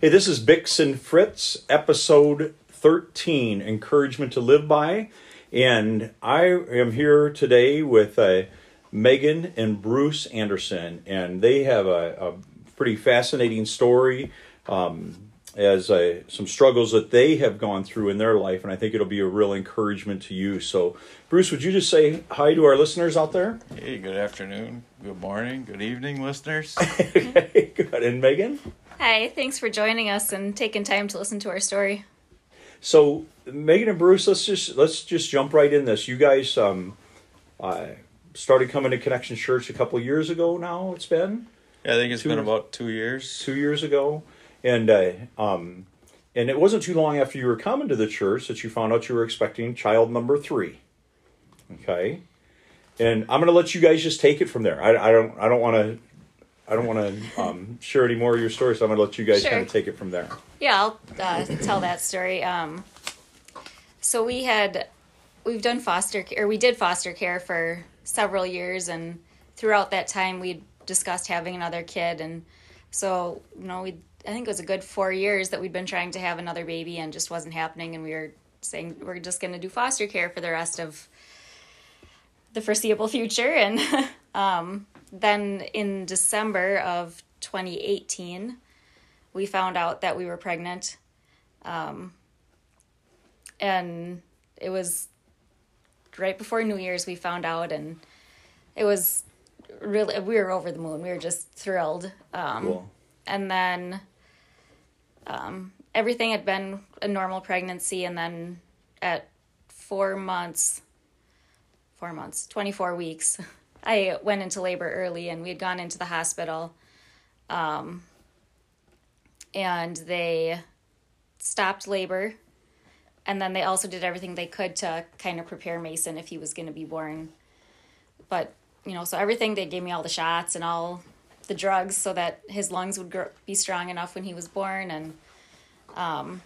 Hey, this is Bix and Fritz, episode 13, Encouragement to Live By. And I am here today with uh, Megan and Bruce Anderson, and they have a, a pretty fascinating story um, as uh, some struggles that they have gone through in their life, and I think it'll be a real encouragement to you. So, Bruce, would you just say hi to our listeners out there? Hey, good afternoon, good morning, good evening, listeners. okay, good. And Megan? Hi, thanks for joining us and taking time to listen to our story. So, Megan and Bruce, let's just let's just jump right in this. You guys um, uh, started coming to Connection Church a couple years ago. Now it's been Yeah, I think it's Two been about two years. two years ago, and uh, um, and it wasn't too long after you were coming to the church that you found out you were expecting child number three. Okay, and I'm going to let you guys just take it from there. I, I don't I don't want to. I don't want to um, share any more of your story, so I'm going to let you guys Sure. kind of take it from there. Yeah, I'll uh, tell that story. Um, so we had, we've done foster care, or we did foster care for several years, and throughout that time we discussed having another kid, and so you know we, I think it was a good four years that we'd been trying to have another baby, and just wasn't happening, and we were saying we're just going to do foster care for the rest of the foreseeable future, and um, then in December of 2018 we found out that we were pregnant. Um, and it was right before New Year's we found out, and it was really, we were over the moon. We were just thrilled. Um, Cool. And then um, everything had been a normal pregnancy, and then at four months, four months, 24 weeks, I went into labor early, and we had gone into the hospital and they stopped labor. And then they also did everything they could to kind of prepare mason if he was going to be born. But you know so everything they gave me all the shots and all the drugs so that his lungs would grow, be strong enough when he was born. And um,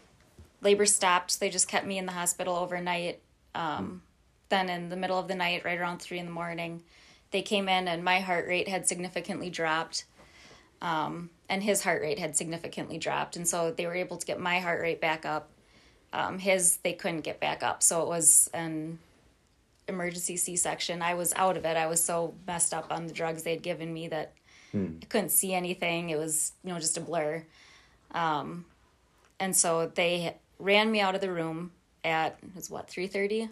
labor stopped. They just kept me in the hospital overnight um, then in the middle of the night right around three in the morning they came in and my heart rate had significantly dropped and his heart rate had significantly dropped. And so they were able to get my heart rate back up. Um, his they couldn't get back up. So it was an emergency c-section. I was out of it. I was so messed up on the drugs they'd given me that i couldn't see anything. It was you know just a blur. Um, and so they ran me out of the room at it was what 3.30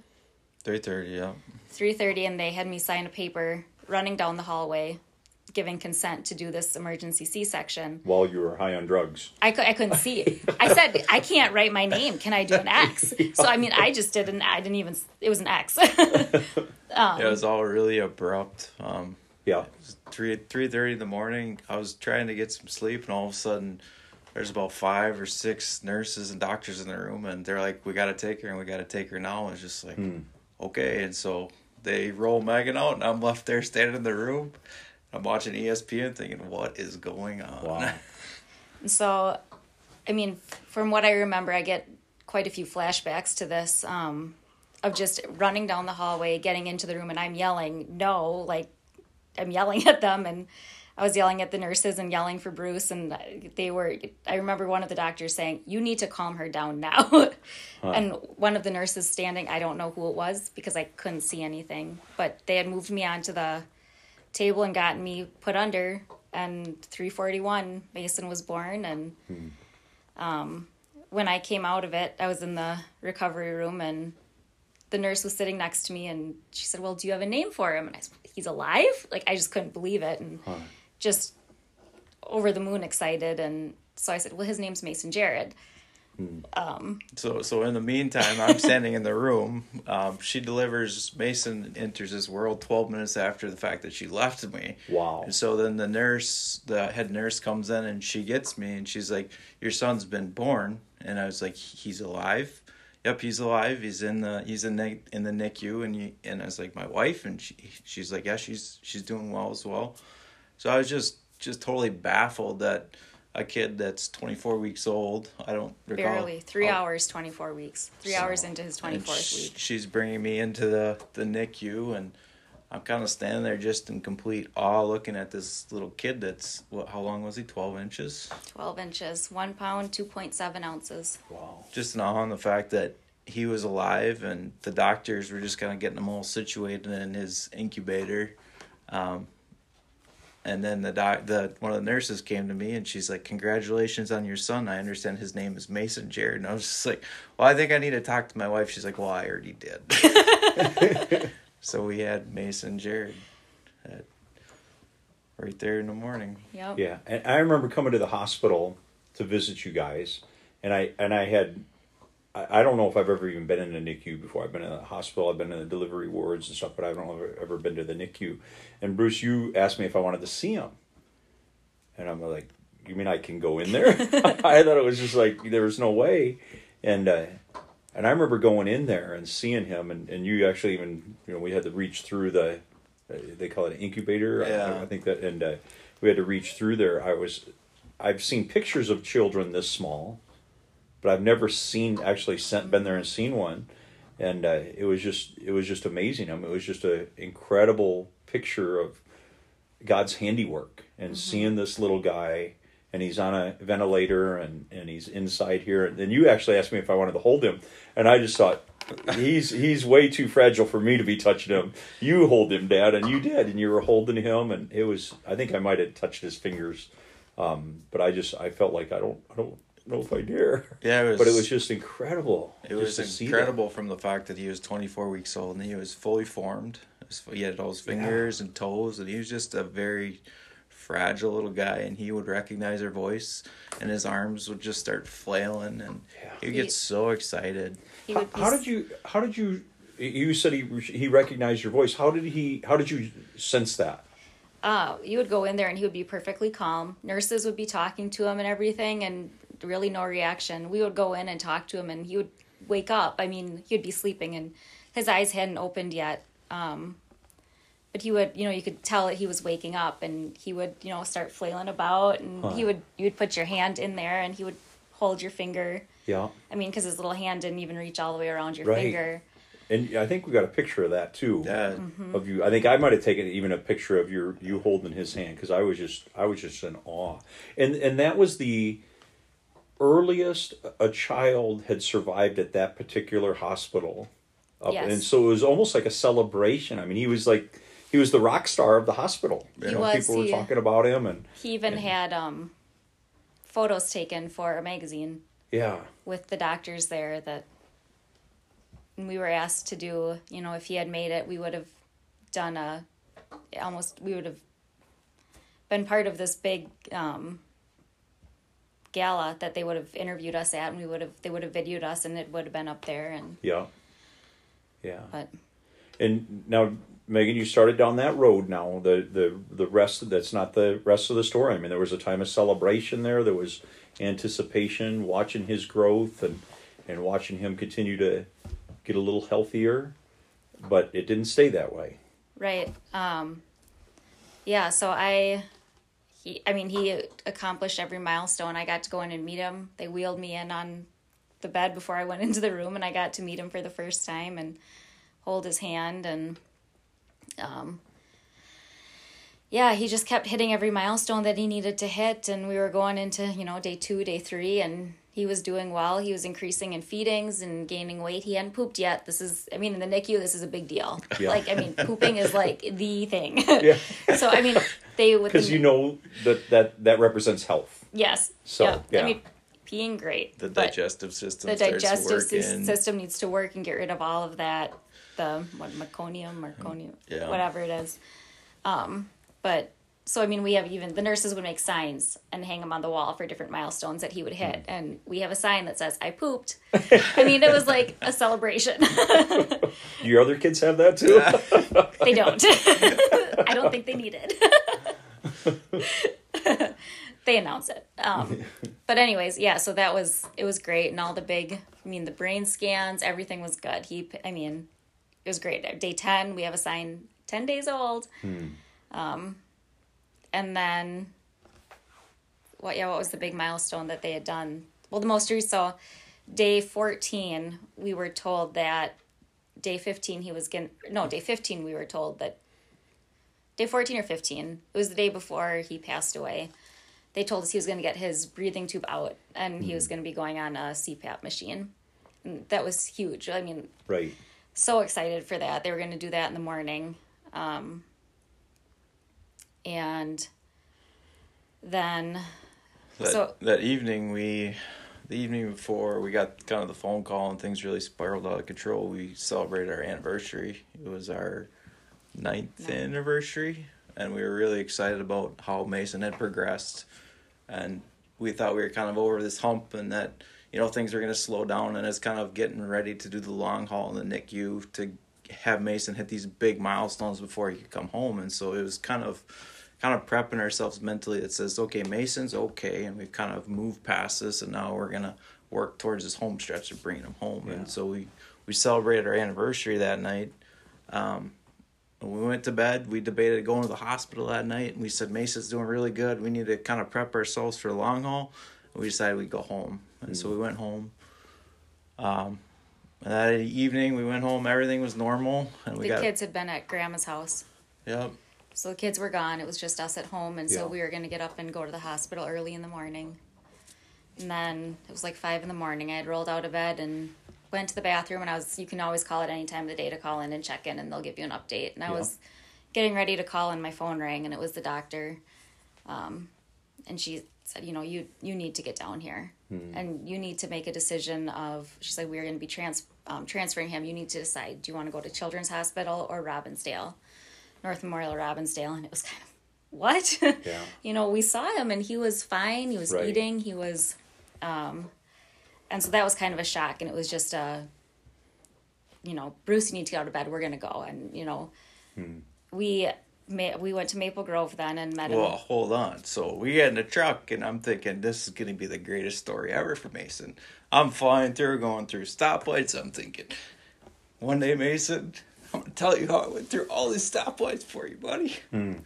Three thirty, yeah. 3.30 and they had me sign a paper running down the hallway giving consent to do this emergency c-section While you were high on drugs. I, cou- I couldn't see. I said, I can't write my name. Can I do an X? So, I mean, I just did an, I didn't even, it was an X. yeah, it was all really abrupt. Um, Yeah. it was three three thirty in the morning. I was trying to get some sleep, and all of a sudden, there's about five or six nurses and doctors in the room, and they're like, "We got to take her, and we got to take her now." And it's just like, okay. And so they roll Megan out, and I'm left there standing in the room. I'm watching ESPN, thinking, "What is going on?" Wow. so, I mean, from what I remember, I get quite a few flashbacks to this um, of just running down the hallway, getting into the room, and I'm yelling, no, like I'm yelling at them. And I was yelling at the nurses and yelling for Bruce. And they were, I remember one of the doctors saying, you need to calm her down now. And one of the nurses standing, I don't know who it was because I couldn't see anything, but they had moved me onto the table and gotten me put under and 341 mason was born and um, when i came out of it i was in the recovery room and the nurse was sitting next to me and she said well do you have a name for him and i said he's alive like i just couldn't believe it and just over the moon excited and so i said well his name's mason jared So, so in the meantime, I'm standing in the room. Um, she delivers. Mason enters this world 12 minutes after the fact that she left me. Wow. And so then the nurse, the head nurse, comes in and she gets me and she's like, "Your son's been born." And I was like, "He's alive." Yep, he's alive. He's in the he's in the in the NICU, and you, and I was like, my wife, and she she's like, yeah, she's she's doing well as well. So I was just just totally baffled that a kid that's 24 weeks old. I don't recall. Barely three hours, twenty four weeks. Three So- hours into his 24th and sh- week. She's bringing me into the the NICU, and I'm kind of standing there just in complete awe, looking at this little kid. That's what? How long was he? Twelve inches. 12 inches, one pound, 2.7 ounces. Wow. Just in awe on the fact that he was alive, and the doctors were just kind of getting him all situated in his incubator. Um, and then the doc, the one of the nurses came to me and she's like, "Congratulations on your son. I understand his name is Mason Jared." And I was just like, "Well, I think I need to talk to my wife." She's like, "Well, I already did." so we had Mason Jared at, right there in the morning. Yep. Yeah, and I remember coming to the hospital to visit you guys, and I and I had, I, I don't know if I've ever even been in a NICU before. I've been in a hospital, I've been in the delivery wards and stuff, but I don't know I've ever been to the NICU. And Bruce, you asked me if I wanted to see him, and I'm like, you mean I can go in there? I thought it was just like there was no way, and. uh and I remember going in there and seeing him, and, and you actually even, you know, we had to reach through the, uh, they call it an incubator. I- Yeah. I, think that, and uh, we had to reach through there. I was, I've seen pictures of children this small, but I've never seen actually sent been there and seen one, and uh, it was just it was just amazing. I mean, it was just an incredible picture of God's handiwork and seeing this little guy. And he's on a ventilator, and, and he's inside here. And then you actually asked me if I wanted to hold him, and I just thought, he's he's way too fragile for me to be touching him. You hold him, Dad, and you did, and you were holding him, and it was. I think I might have touched his fingers, um, but I just I felt like I don't I don't know if I dare. Yeah, it was. But it was just incredible. It was just to see that. incredible from the fact that he was 24 weeks old and he was fully formed. Was- He had all his fingers and toes, and he was just a very fragile little guy. And he would recognize her voice, and his arms would just start flailing, and Yeah. he'd He- get so excited. How, how did you? How did you? You said he he recognized your voice. How did he? How did you sense that? uh, you would go in there and he would be perfectly calm. Nurses would be talking to him and everything, and really no reaction. We would go in and talk to him, and he would wake up. I mean, he would be sleeping, and his eyes hadn't opened yet. Um, but he would, you know, you could tell that he was waking up, and he would, you know, start flailing about, and Huh. he would, you would put your hand in there, and he would hold your finger. Yeah. I mean, because his little hand didn't even reach all the way around your Right. finger. And I think we got a picture of that too. Yeah, Mm-hmm. Of you, I think I might have taken even a picture of your you holding his hand because I was just I was just in awe, and and that was the earliest a child had survived at that particular hospital, Up- Yes. and so it was almost like a celebration. I mean, he was like he was the rock star of the hospital. You He know, was, people were he- talking about him, and He even had um, photos taken for a magazine. yeah, with the doctors there that we were asked to do you know if he had made it we would have done a almost we would have been part of this big um gala that they would have interviewed us at and we would have they would have videoed us and it would have been up there and yeah, yeah. but And now, Megan, you started down that road. Now the the the rest that's not the rest of the story. I mean, there was a time of celebration there. There was anticipation, watching his growth, and and watching him continue to get a little healthier. But it didn't stay that way. right um yeah so i he i mean he accomplished every milestone. I got to go in and meet him. They wheeled me in on the bed before i went into the room and i got to meet him for the first time and hold his hand and um yeah he just kept hitting every milestone that he needed to hit and we were going into you know day two day three and he was doing well he was increasing in feedings and gaining weight he hadn't pooped yet this is i mean in the nicu this is a big deal Yeah. like i mean pooping is like the thing Yeah, so i mean they would because you know that that that represents health. yes So, yeah. yeah. i mean peeing great the digestive system the starts digestive sys- working. system needs to work and get rid of all of that the what meconium marconium Yeah. whatever it is um but so i mean we have even the nurses would make signs and hang them on the wall for different milestones that he would hit. Hmm. and we have a sign that says i pooped. I mean it was like a celebration. Your other kids have that too? they don't. I don't think they need it. They announce it. Um, but anyways yeah so that was it was great. And all the big i mean the brain scans everything was good. He i mean it was great. Day 10 we have a sign 10 days old. Um, and then what yeah what was the big milestone that they had done well the most recent so day 14 we were told that day 15 he was going no day 15 we were told that day 14 or 15. It was the day before he passed away. They told us he was going to get his breathing tube out and he was going to be going on a CPAP machine. And that was huge. I mean, Right. so excited for that. They were going to do that in the morning. Um, and then, That, So- that evening we the evening before we got kind of the phone call and things really spiraled out of control. We celebrated our anniversary. It was our ninth anniversary and we were really excited about how mason had progressed. And we thought we were kind of over this hump and that you know things were going to slow down and it's kind of getting ready to do the long haul in the nicu to have mason hit these big milestones before he could come home. And so it was kind of kind of prepping ourselves mentally that says, okay, Mason's okay, and we've kind of moved past this, and now we're gonna work towards this home stretch of bringing him home. Yeah. And so we we celebrated our anniversary that night. Um, and we went to bed. We debated going to the hospital that night, and we said Mason's doing really good. We need to kind of prep ourselves for the long haul. And we decided we'd go home, and so we went home. Um, and that evening we went home. Everything was normal, and we the got kids had been at grandma's house. yep. So the kids were gone. It was just us at home. And so we were going to get up and go to the hospital early in the morning. And then it was like five in the morning. I had rolled out of bed and went to the bathroom. And I was, you can always call at any time of the day to call in and check in, and they'll give you an update. And I Yeah. was getting ready to call, and my phone rang, and it was the doctor. Um, and she said, you know, you you need to get down here, and you need to make a decision of. She said we're going to be trans um, transferring him. You need to decide: do you want to go to Children's Hospital or Robbinsdale? North Memorial Robbinsdale, and it was kind of what? Yeah. you know, we saw him and he was fine. He was Right. eating. He was, um, and so that was kind of a shock. And it was just a, you know, Bruce, you need to get out of bed. We're gonna go. And you know, we ma- we went to Maple Grove then and met him. Well, hold on. So we get in the truck, and I'm thinking this is going to be the greatest story ever for Mason. I'm flying through, going through stoplights. I'm thinking, one day, Mason, I'm going to tell you how I went through all these stoplights for you, buddy. And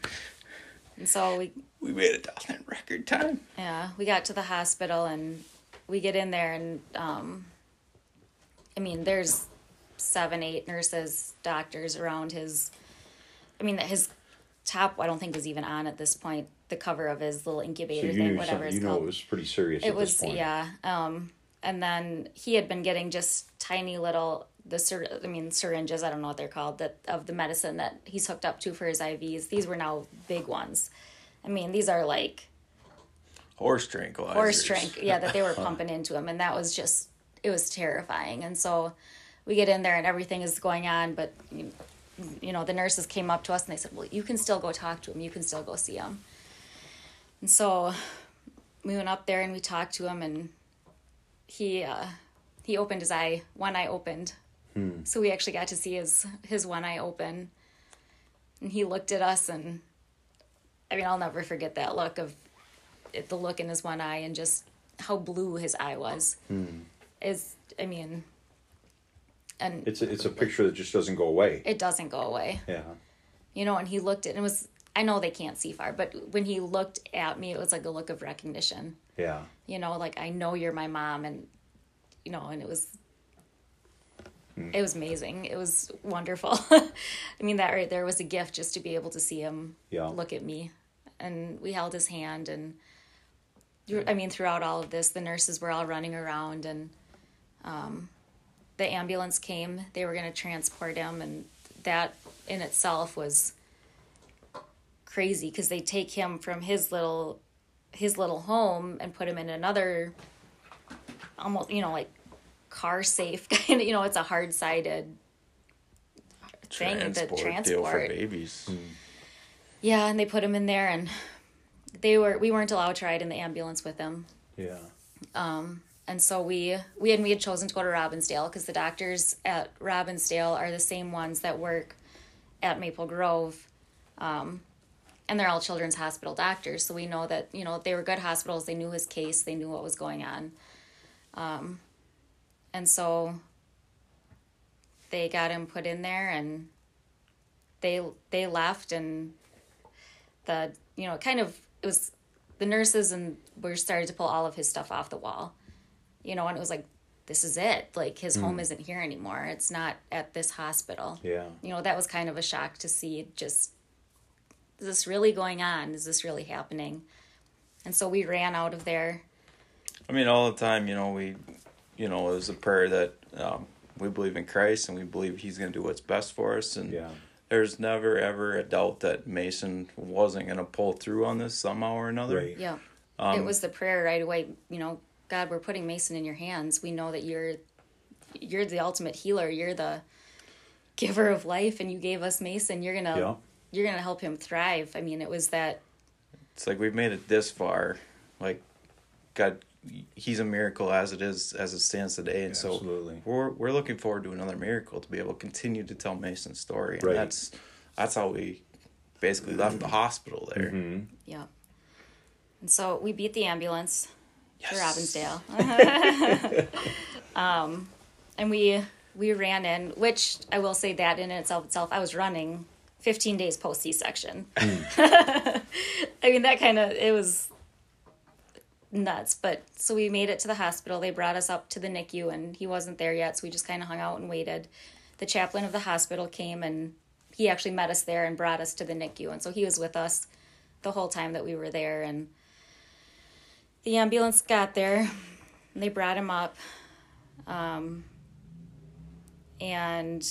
so we We made it down in record time. Yeah, we got to the hospital and we get in there and um I mean, there's seven, eight nurses, doctors around his I mean, his top I don't think was even on at this point, the cover of his little incubator you thing, whatever some, it's you know it was pretty serious it at was this point. yeah. Um and then he had been getting just tiny little the syr- I mean syringes, I don't know what they're called, that of the medicine that he's hooked up to for his IVs. These were now big ones. I mean, these are like Horse tranquilizers. horse drink yeah that they were pumping into him and that was just it was terrifying and so we get in there and everything is going on but you, you know the nurses came up to us and they said well you can still go talk to him you can still go see him and so we went up there and we talked to him and he uh he opened his eye one eye opened Hmm. so we actually got to see his his one eye open and he looked at us and i mean i'll never forget that look of the look in his one eye and just how blue his eye was hmm. is i mean and It's a, it's a picture that just doesn't go away. it doesn't go away Yeah. you know and he looked at it was i know they can't see far but when he looked at me it was like a look of recognition Yeah. you know like i know you're my mom and you know and it was it was amazing. It was wonderful. I mean that right there was a gift just to be able to see him Yeah. look at me. And we held his hand and i mean throughout all of this the nurses were all running around and um, the ambulance came. They were going to transport him and that in itself was crazy because they take him from his little his little home and put him in another almost you know like car safe kind of you know it's a hard sided thing the Transport, deal for transport babies. yeah and they put him in there and they were we weren't allowed to ride in the ambulance with him Yeah. and so we we had we had chosen to go to Robbinsdale because the doctors at Robbinsdale are the same ones that work at Maple Grove, um, and they're all children's hospital doctors. So we know that you know they were good hospitals. They knew his case. They knew what was going on, um, and so they got him put in there, and they they left, and the you know kind of it was the nurses and were started to pull all of his stuff off the wall you know, and it was like, this is it. Like his home hmm. isn't here anymore. It's not at this hospital. Yeah. You know, that was kind of a shock to see just is this really going on? Is this really happening? And so we ran out of there. I mean, all the time, you know, we, you know, it was a prayer that um, we believe in Christ and we believe He's going to do what's best for us. And Yeah. there's never ever a doubt that Mason wasn't going to pull through on this somehow or another. Right. Yeah. Um, it was the prayer right away, you know, God, we're putting Mason in your hands. We know that you're you're the ultimate healer. You're the giver of life and you gave us Mason. You're going to Yeah. you're going to help him thrive. I mean, it was that It's like we've made it this far. Like, God, He's a miracle as it is, as it stands today. And Absolutely. so we're, we're looking forward to another miracle to be able to continue to tell Mason's story. And Right. that's, that's how we basically left the hospital there. Mm-hmm. yeah. And so we beat the ambulance. Yes. to Robbinsdale. um, and we we ran in, which I will say that in itself itself, I was running 15 days post C section. I mean that kind of it was nuts. But so we made it to the hospital. They brought us up to the NICU, and he wasn't there yet, so we just kind of hung out and waited. The chaplain of the hospital came and he actually met us there and brought us to the NICU, and so he was with us the whole time that we were there and the ambulance got there and they brought him up um, and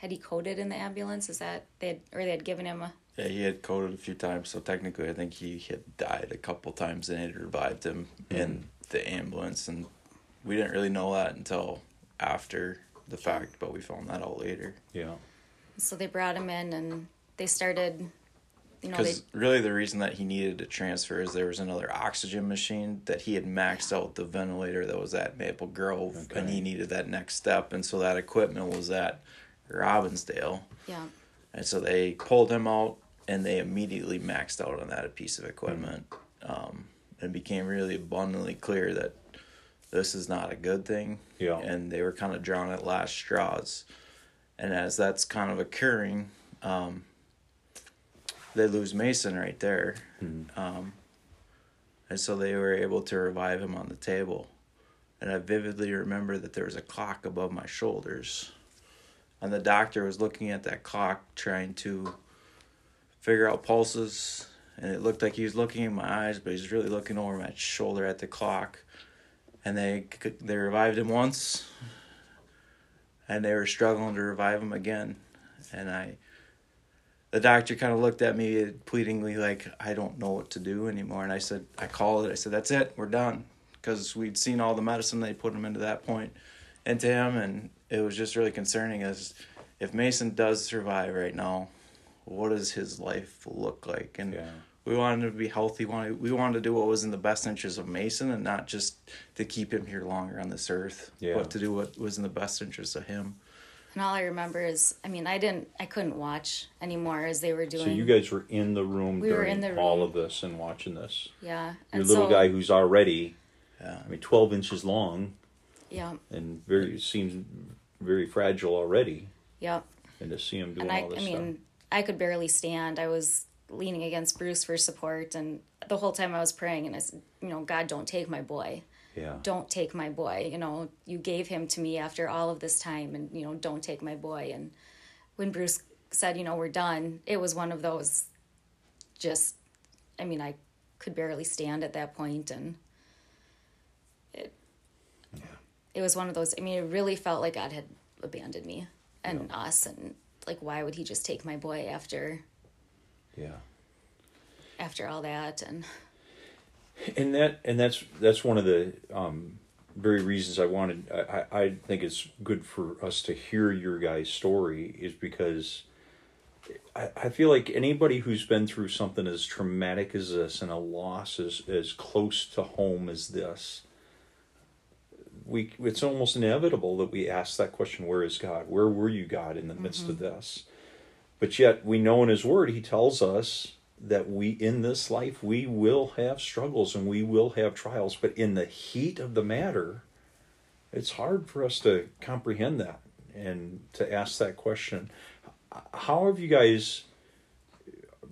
had he coded in the ambulance is that they had, or they had given him a Yeah, he had coded a few times, so technically, I think he had died a couple times, and it revived him hmm. in the ambulance, and we didn't really know that until after the fact, but we found that out later. Yeah. so they brought him in and they started you know they really, the reason that he needed to transfer is there was another oxygen machine that he had maxed out the ventilator that was at Maple Grove, and he needed that next step, and so that equipment was at Robbinsdale. yeah And so they pulled him out and they immediately maxed out on that piece of equipment. Um, and became really abundantly clear that this is not a good thing. Yeah. And they were kind of drawing at last straws. And as that's kind of occurring, um, they lose Mason right there. Um, and so they were able to revive him on the table. And I vividly remember that there was a clock above my shoulders and the doctor was looking at that clock trying to figure out pulses and it looked like he was looking in my eyes but he's really looking over my shoulder at the clock. And they they revived him once and they were struggling to revive him again. And i the doctor kind of looked at me pleadingly like i don't know what to do anymore. And i said i called it. I said that's it. We're done. Because we'd seen all the medicine they put him into that point into him and it was just really concerning as if mason does survive right now what does his life look like and Yeah. we wanted him to be healthy wanted, we wanted to do what was in the best interest of mason and not just to keep him here longer on this earth Yeah. but to do what was in the best interest of him and all i remember is i mean i didn't i couldn't watch anymore as they were doing So you guys were in the room We were during in the all of this and watching this. yeah Your and little so, guy who's already, yeah I mean, 12 inches long yeah and very seems very fragile already. yeah And to see him doing and I, all this I mean, I could barely stand. I was leaning against Bruce for support, and the whole time I was praying, and I said, you know, God, don't take my boy. Yeah. Don't take my boy. You know, you gave him to me after all of this time, and you know, don't take my boy. And when Bruce said, you know, we're done, it was one of those. Just, I mean, I could barely stand at that point, and it. It was one of those. I mean, it really felt like God had abandoned me and us, and like, why would He just take my boy after Yeah. after all that? And and that and that's that's one of the um, very reasons I wanted. I, I I think it's good for us to hear your guys' story is because I, I feel like anybody who's been through something as traumatic as this and a loss as as close to home as this. We, it's almost inevitable that we ask that question where is god? Where were you god in the midst of mm-hmm. this? But yet we know in his word he tells us that we in this life we will have struggles and we will have trials but in the heat of the matter it's hard for us to comprehend that and to ask that question. How have you guys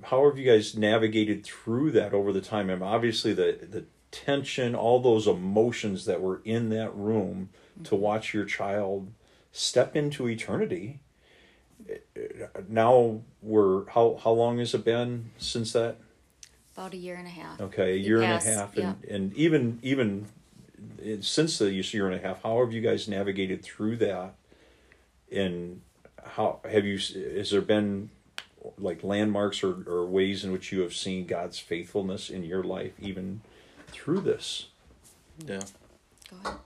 how have you guys navigated through that over the time? And obviously the the tension all those emotions that were in that room to watch your child step into eternity now we're how how long has it been since that? About a year and a half. Okay, a year Yes, and a half, yeah. and and even even since the year and a half, how have you guys navigated through that? And how have you? Has there been like landmarks or, or ways in which you have seen God's faithfulness in your life, even through this? Yeah. Go ahead.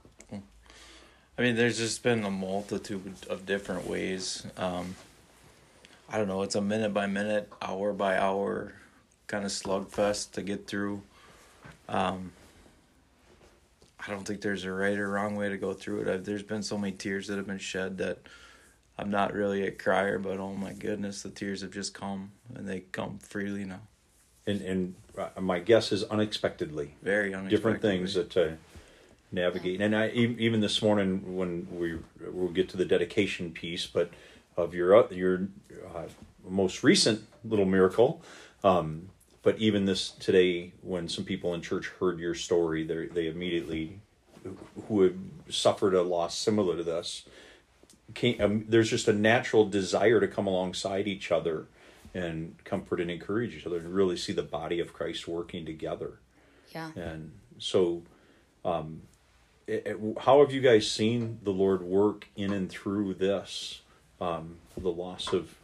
I mean, there's just been a multitude of different ways. Um, I don't know. It's a minute by minute, hour by hour kind of slugfest to get through. Um, I don't think there's a right or wrong way to go through it. I've, there's been so many tears that have been shed that I'm not really a crier, but oh my goodness, the tears have just come and they come freely now. And and uh, my guess is unexpectedly. Very unexpected. different things that to navigate. And I even this morning when we we'll get to the dedication piece, but of your uh, your uh, most recent little miracle. Um, but even this today, when some people in church heard your story, they they immediately who had suffered a loss similar to this. Came, um, there's just a natural desire to come alongside each other and comfort and encourage each other and really see the body of Christ working together. Yeah. And so, um, it, it- how have you guys seen the Lord work in and through this, um, the loss of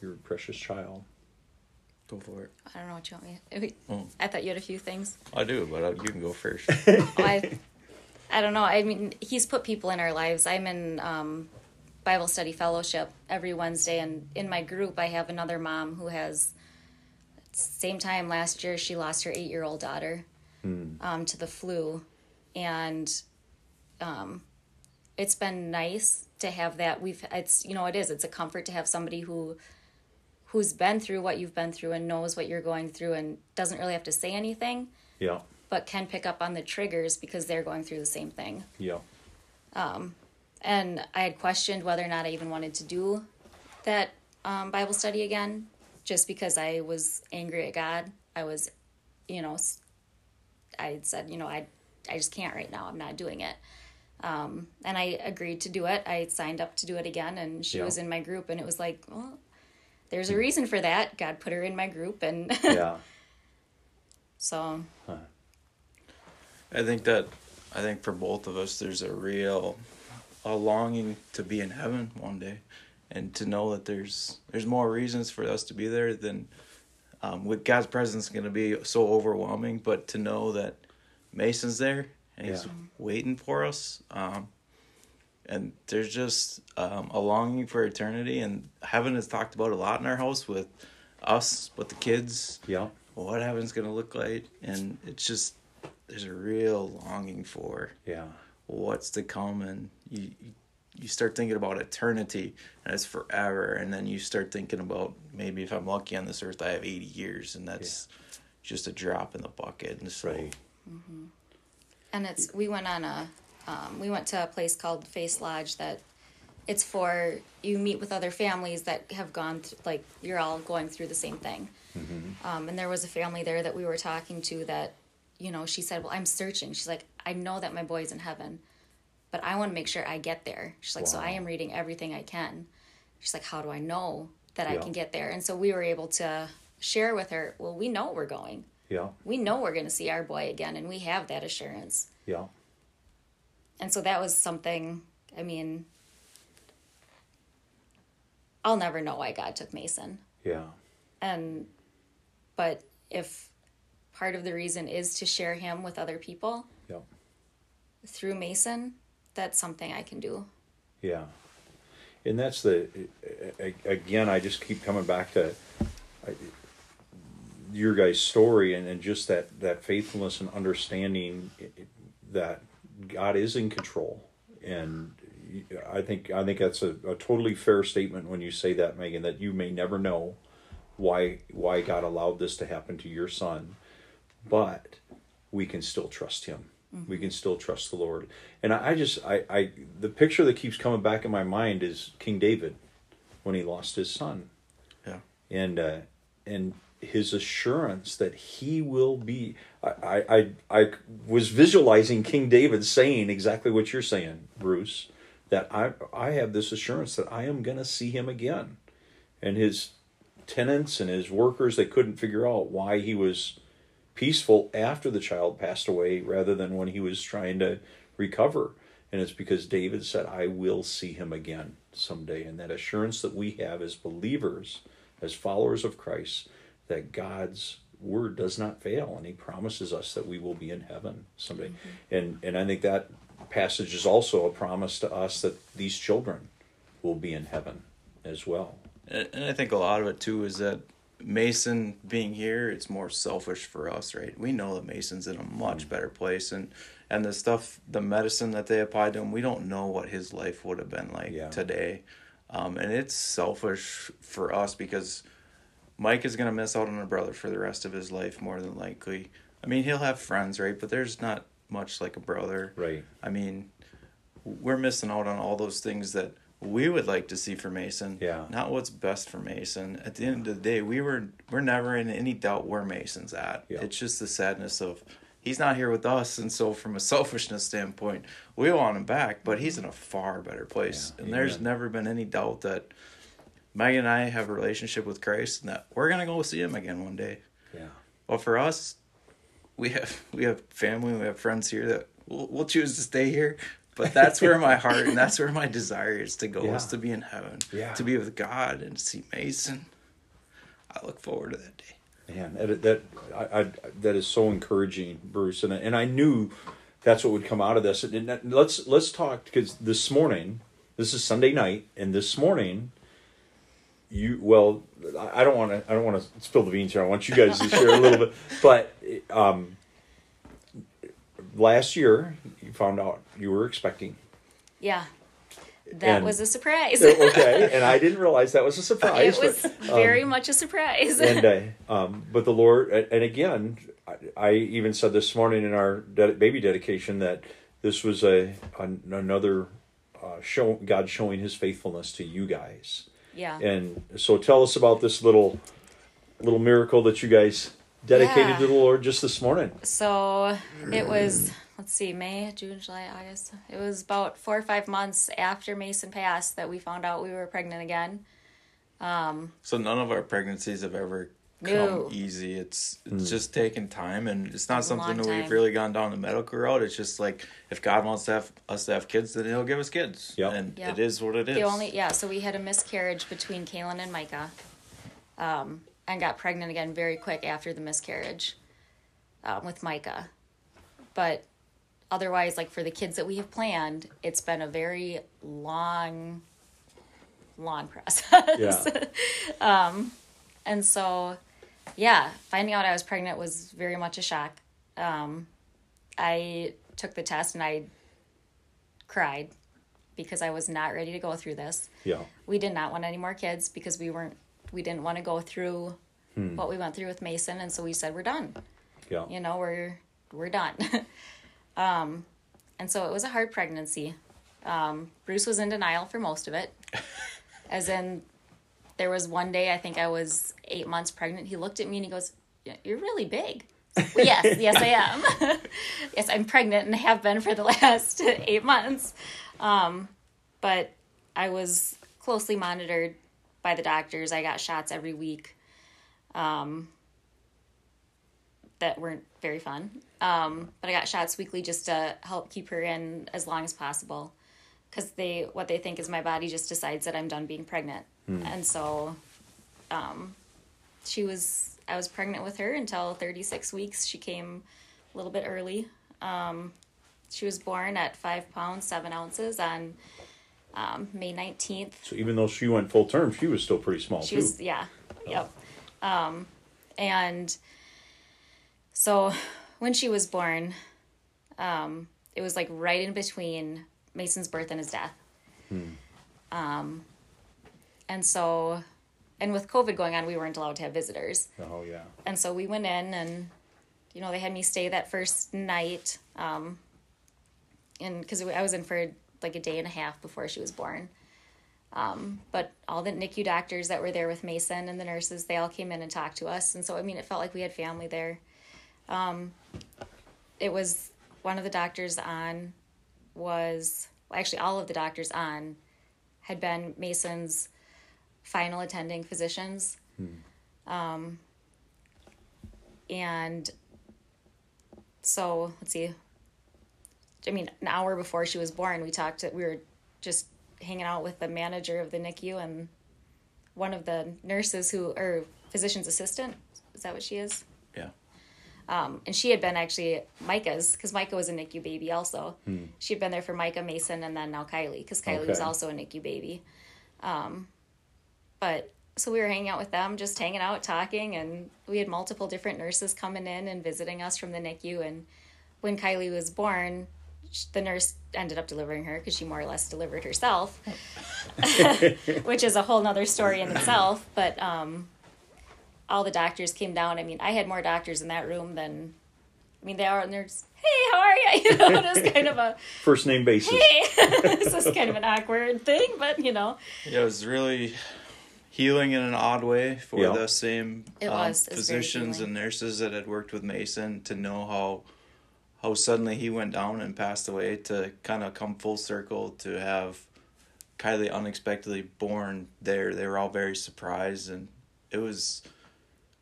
your precious child? Go for it. I don't know what you want me. To, Oh. I thought you had a few things. I do, but uh, you can go first. Oh, I, I don't know. I mean, he's put people in our lives. I'm in um, Bible study fellowship every Wednesday, and in my group, I have another mom who has. Same time last year, she lost her eight-year-old daughter um, to the flu, and um, it's been nice to have that. We've it's you know it is it's a comfort to have somebody who who's been through what you've been through and knows what you're going through and doesn't really have to say anything Yeah, but can pick up on the triggers because they're going through the same thing. yeah, And I had questioned whether or not I even wanted to do that um, Bible study again, just because I was angry at God. I was, you know, I said, you know, I, I just can't right now. I'm not doing it. Um, and I agreed to do it. I signed up to do it again, and she Yeah. was in my group, and it was like, well, there's a reason for that. God put her in my group, and yeah, so I think that I think for both of us there's a real a longing to be in heaven one day and to know that there's there's more reasons for us to be there than um, with God's presence going to be so overwhelming but to know that Mason's there and he's waiting for us um, and there's just um, a longing for eternity and heaven is talked about a lot in our house with us with the kids yeah, what heaven's gonna look like and it's just there's a real longing for yeah, what's to come and you you- you start thinking about eternity and it's forever and then you start thinking about maybe if i'm lucky on this earth i have 80 years and that's just a drop in the bucket and so right, and it's we went on a um, we went to a place called Faith's Lodge that it's for you meet with other families that have gone th- like you're all going through the same thing. Um, and there was a family there that we were talking to that you know she said well i'm searching. She's like i know that my boy's in heaven but i want to make sure i get there. She's like so i am reading everything i can. She's like how do i know that i can get there? And so we were able to share with her well we know we're going. Yeah, we know we're going to see our boy again and we have that assurance. Yeah, and so that was something i mean i'll never know why god took mason. Yeah, and but if part of the reason is to share him with other people yeah, through mason that's something i can do yeah. And that's the again. I just keep coming back to your guys' story and, and just that that faithfulness and understanding that God is in control. And I think I think that's a, a totally fair statement when you say that, Megan. That you may never know why why God allowed this to happen to your son, but we can still trust Him. We can still trust the Lord. And I, I just I, I the picture that keeps coming back in my mind is King David when he lost his son yeah and uh, and his assurance that he will be. I, I I I was visualizing King David saying exactly what you're saying, Bruce. that I I have this assurance that I am going to see him again, and his tenants and his workers they couldn't figure out why he was peaceful after the child passed away rather than when he was trying to recover. And it's because David said, I will see him again someday. And that assurance that we have as believers, as followers of Christ, that God's word does not fail and he promises us that we will be in heaven someday. Mm-hmm. And and I think that passage is also a promise to us that these children will be in heaven as well. And I think a lot of it too is that Mason being here, it's more selfish for us, right? We know that Mason's in a much mm. better place, and and the stuff, the medicine that they applied to him, we don't know what his life would have been like yeah. today, um, and it's selfish for us because Mike is gonna miss out on a brother for the rest of his life more than likely. I mean, he'll have friends, right? But there's not much like a brother, right? I mean, we're missing out on all those things that we would like to see for Mason. Yeah. Not what's best for Mason. At the end of the day, we were we're never in any doubt where Mason's at. It's just the sadness of he's not here with us, and so from a selfishness standpoint, we want him back, but he's in a far better place. Yeah. And Amen. there's never been any doubt that Megan and I have a relationship with Christ, and that we're gonna go see him again one day. Yeah. Well, for us, we have we have family, we have friends here that we'll, we'll choose to stay here but that's where my heart and that's where my desire is to go yeah. is to be in heaven yeah. to be with god and see mason. I look forward to that day. Man that, that I, I, that is so encouraging bruce. And, and i knew that's what would come out of this. And let's let's talk because this morning this is sunday night and this morning you well i don't want to i don't want to spill the beans here. I want you guys to share a little bit. But um last year you found out you were expecting. Yeah. That and, was a surprise. okay, and I didn't realize that was a surprise. It was but, very um, much a surprise. and uh, um, but the Lord, and again, I, I, even said this morning in our de- baby dedication that this was a, a another uh, show God showing His faithfulness to you guys. Yeah. And so, tell us about this little little miracle that you guys dedicated yeah. to the Lord just this morning? So it was, let's see, May, June, July, August. It was about four or five months after Mason passed that we found out we were pregnant again. Um, so none of our pregnancies have ever come no. easy. It's it's mm. just taking time, and it's not something that we've really gone down the medical route. It's just like if God wants to have us to have kids, then He'll give us kids. Yeah, and yep. it is what it is. The only yeah. So we had a miscarriage between Kaylin and Micah. Um, and got pregnant again very quick after the miscarriage um, with Micah. But otherwise, like for the kids that we have planned, it's been a very long, long process. Yeah. um, and so, yeah, finding out I was pregnant was very much a shock. Um, I took the test and I cried because I was not ready to go through this. Yeah. We did not want any more kids because we weren't we didn't want to go through hmm. what we went through with Mason, and so we said we're done. Yeah. You know, we're we're done. um, and so it was a hard pregnancy. Um, Bruce was in denial for most of it, as in there was one day I think I was eight months pregnant. He looked at me and he goes, "You're really big." well, yes, yes, I am. yes, I'm pregnant and have been for the last eight months. Um, but I was closely monitored by the doctors. I got shots every week um, that weren't very fun. Um, but I got shots weekly just to help keep her in as long as possible. Because they, what they think is my body just decides that I'm done being pregnant. Hmm. And so um, she was, I was pregnant with her until 36 weeks. She came a little bit early. Um, she was born at five pounds, seven ounces on um, May 19th. So even though she went full term, she was still pretty small she too. Was, yeah. Oh. Yep. Um, and so when she was born, um, it was like right in between Mason's birth and his death. Hmm. Um, and so, and with COVID going on, we weren't allowed to have visitors. Oh yeah. And so we went in and, you know, they had me stay that first night. Um, and because I was in for like a day and a half before she was born. Um, but all the NICU doctors that were there with Mason and the nurses, they all came in and talked to us. And so, I mean, it felt like we had family there. Um, it was one of the doctors on was well, actually, all of the doctors on had been Mason's final attending physicians. Um, and so, let's see. I mean, an hour before she was born, we talked, we were just hanging out with the manager of the NICU and one of the nurses who, or physician's assistant, is that what she is? Yeah. Um, and she had been actually Micah's because Micah was a NICU baby also. She had been there for Micah Mason and then now Kylie because Kylie was also a NICU baby. Um, but so we were hanging out with them, just hanging out, talking, and we had multiple different nurses coming in and visiting us from the NICU. And when Kylie was born, the nurse ended up delivering her because she more or less delivered herself, which is a whole nother story in itself. But um, all the doctors came down. I mean, I had more doctors in that room than, I mean, they are, and they're just, hey, how are you? You know, it was kind of a, First name basis. hey, this is kind of an awkward thing, but you know, Yeah, it was really healing in an odd way for Yeah. the same It um, was. It was physicians and nurses that had worked with Mason to know how how suddenly he went down and passed away to kind of come full circle to have Kylie unexpectedly born there. They were all very surprised and it was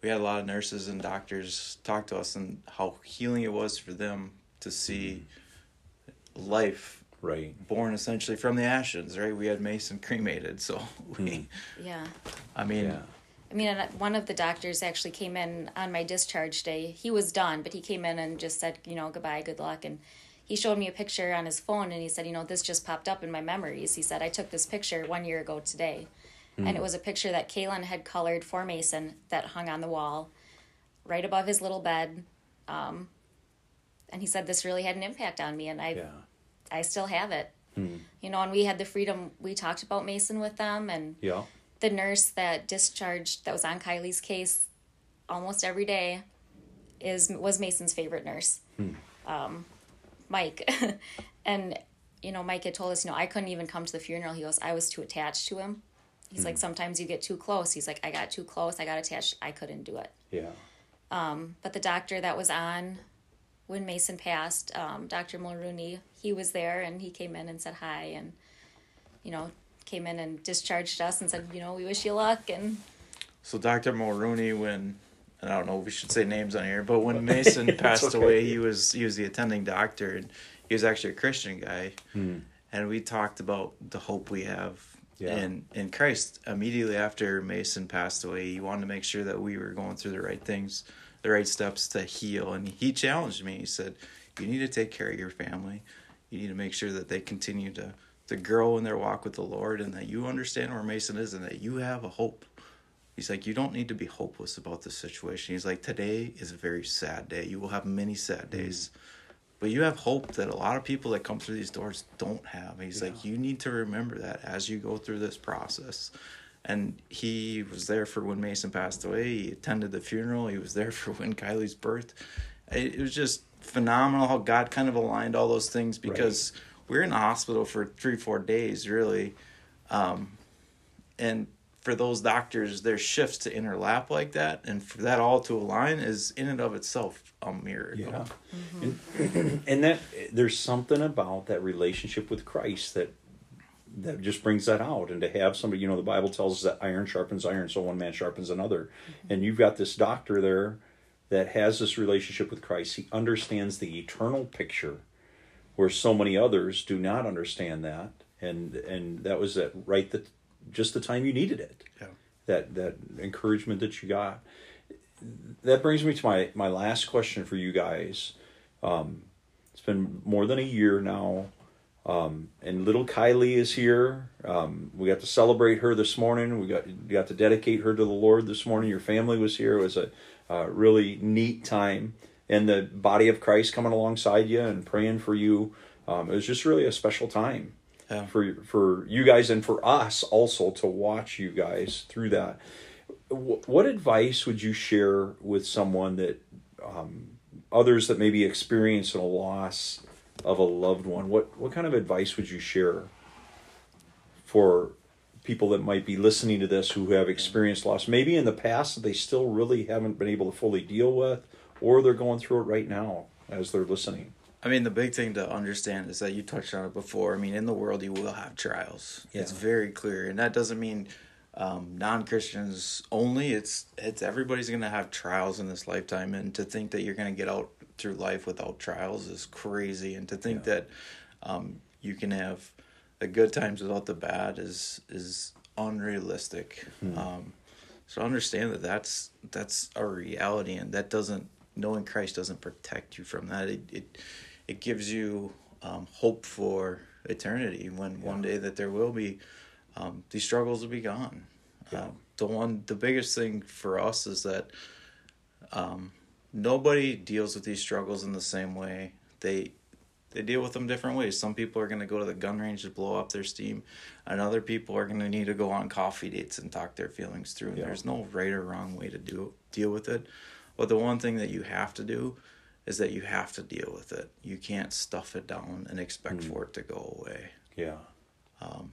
we had a lot of nurses and doctors talk to us and how healing it was for them to see life Right. born essentially from the ashes, right? We had Mason cremated, so we, hmm. yeah. I mean, Yeah. I mean, one of the doctors actually came in on my discharge day. He was done, but he came in and just said, you know, goodbye, good luck. And he showed me a picture on his phone and he said, you know, this just popped up in my memories. He said, I took this picture one year ago today. And it was a picture that Kaylin had colored for Mason that hung on the wall right above his little bed. Um, and he said, this really had an impact on me. And I, Yeah. I still have it. You know, and we had the freedom, we talked about Mason with them and Yeah. The nurse that discharged that was on Kylie's case almost every day is was Mason's favorite nurse, um, Mike, and you know Mike had told us you know I couldn't even come to the funeral. He goes I was too attached to him. He's like sometimes you get too close. He's like I got too close. I got attached. I couldn't do it. Yeah. But the doctor that was on when Mason passed, um, Dr. Mulrooney, he was there and he came in and said hi and you know came in and discharged us and said you know we wish you luck and so Dr. Mulrooney, when and I don't know if we should say names on here, but when Mason passed okay. away, he was he was the attending doctor, and he was actually a Christian guy, hmm. and we talked about the hope we have Yeah. in in Christ. Immediately after Mason passed away, he wanted to make sure that we were going through the right things, the right steps to heal, and he challenged me. He said, "You need to take care of your family. You need to make sure that they continue to." To grow in their walk with the Lord, and that you understand where Mason is, and that you have a hope. He's like, you don't need to be hopeless about the situation. He's like, today is a very sad day. You will have many sad mm-hmm. days, but you have hope that a lot of people that come through these doors don't have. He's like, you need to remember that as you go through this process. And he was there for when Mason passed away. He attended the funeral. He was there for when Kylie's birth. It, it was just phenomenal how God kind of aligned all those things because we were in the hospital for three, four days, really. Um, and for those doctors their shifts to interlap like that and for that all to align is in and of itself a miracle. Yeah. And, and that there's something about that relationship with Christ that that just brings that out. And to have somebody you know the bible tells us that iron sharpens iron so one man sharpens another. And you've got this doctor there that has this relationship with christ. He understands the eternal picture where so many others do not understand that and and that was at right that just the time you needed it yeah that that encouragement that you got. That brings me to my my last question for you guys. Um, it's been more than a year now, um, and little Kylie is here. Um, we got to celebrate her this morning. We got we got to dedicate her to the Lord this morning. Your family was here. It was a, a really neat time, and the body of Christ coming alongside you and praying for you. Um, it was just really a special time Yeah. for for you guys and for us also to watch you guys through that. Wh- What advice would you share with someone that um, others that maybe experience a loss of a loved one? What what kind of advice would you share for people that might be listening to this who have experienced loss, maybe in the past that they still really haven't been able to fully deal with, or they're going through it right now as they're listening? I mean, the big thing to understand is that you touched on it before. I mean, in the world, you will have trials. It's very clear, and that doesn't mean um, non Christians only. It's it's everybody's going to have trials in this lifetime, and to think that you're going to get out through life without trials is crazy. And to think Yeah. that um, you can have the good times without the bad is is unrealistic. Hmm. Um, so understand that that's that's a reality, and that doesn't knowing Christ doesn't protect you from that. It it, it gives you um, hope for eternity. When one day that there will be um, these struggles will be gone. Yeah. Uh, the one the biggest thing for us is that um, nobody deals with these struggles in the same way. They they deal with them different ways. Some people are going to go to the gun range to blow up their steam, and other people are going to need to go on coffee dates and talk their feelings through. Yeah. There's no right or wrong way to do deal with it. But the one thing that you have to do is that you have to deal with it. You can't stuff it down and expect hmm. for it to go away. Yeah. Um,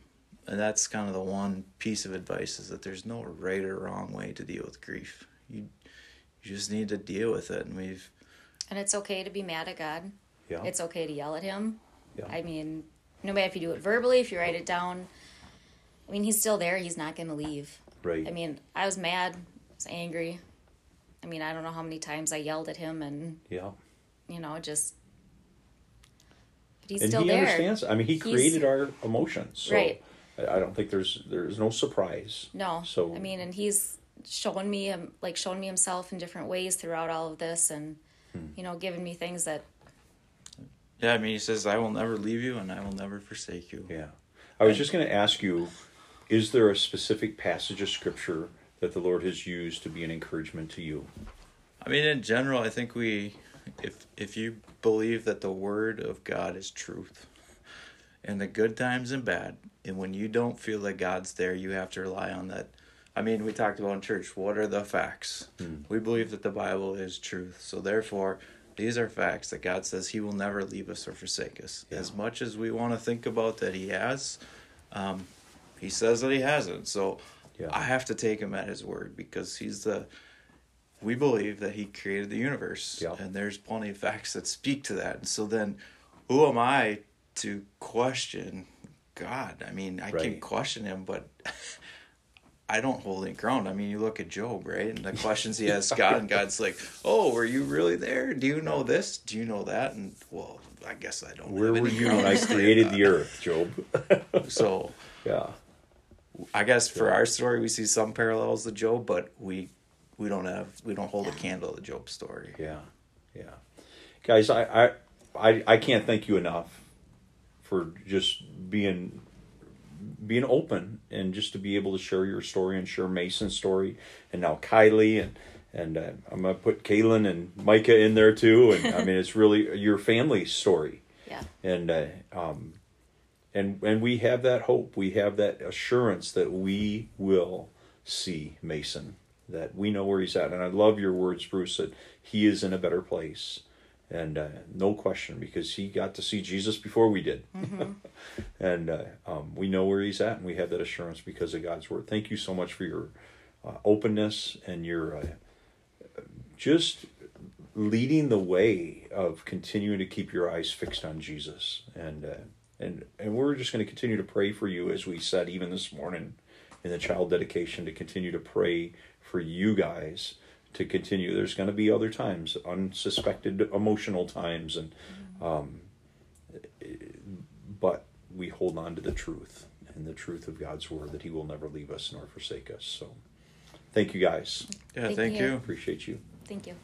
and that's kind of the one piece of advice is that there's no right or wrong way to deal with grief. You you just need to deal with it, and we've And it's okay to be mad at God. Yeah. It's okay to yell at him. yeah. I mean, no matter if you do it verbally, if you write it down, I mean, he's still there. He's not going to leave. right. I mean, I was mad, I was angry. I mean, I don't know how many times I yelled at him and, yeah. you know, just. But he's and still he there. understands. I mean, he He's- created our emotions. So Right. I I don't think there's there's no surprise. No. So I mean, and he's shown me, um, like, shown me himself in different ways throughout all of this and, Hmm. you know, giving me things that, yeah. I mean, he says, "I will never leave you, and I will never forsake you." Yeah. I was just going to ask you is there a specific passage of scripture that the Lord has used to be an encouragement to you? I mean, in general, I think we, if if you believe that the word of God is truth, in the good times and bad, and when you don't feel that God's there, you have to rely on that. I mean, we talked about in church. What are the facts? We believe that the Bible is truth, so therefore, these are facts that God says He will never leave us or forsake us. As much as we want to think about that He has, um, He says that He hasn't. So Yeah. I have to take Him at His word because He's the we believe that he created the universe Yeah. and there's plenty of facts that speak to that and so then who am i to question god i mean i Right. can question him but i don't hold any ground i mean you look at job right and the questions he asks god and god's like oh were you really there do you know this do you know that and well i guess i don't Where were you when I created the earth, Job? so yeah. I guess for our story, we see some parallels to Job, but we we don't have we don't hold a candle to Job's story. Yeah. Yeah. Guys, I, I I I can't thank you enough for just being being open and just to be able to share your story and share Mason's story and now Kylie and and uh, I'm gonna put Kaylin and Micah in there too and I mean it's really your family's story yeah. and uh, um, and and we have that hope. We have that assurance that we will see Mason. That we know where he's at. And I love your words, Bruce. That he is in a better place, and uh, no question because he got to see Jesus before we did. and uh, um, we know where he's at, and we have that assurance because of God's word. Thank you so much for your uh, openness and your uh, just leading the way of continuing to keep your eyes fixed on Jesus and uh, and and we're just going to continue to pray for you as we said even this morning in the child dedication to continue to pray for you guys to continue there's going to be other times unsuspected emotional times and um, but we hold on to the truth and the truth of God's word that he will never leave us nor forsake us so thank you guys Yeah, Thank thank you. you. appreciate you Thank you.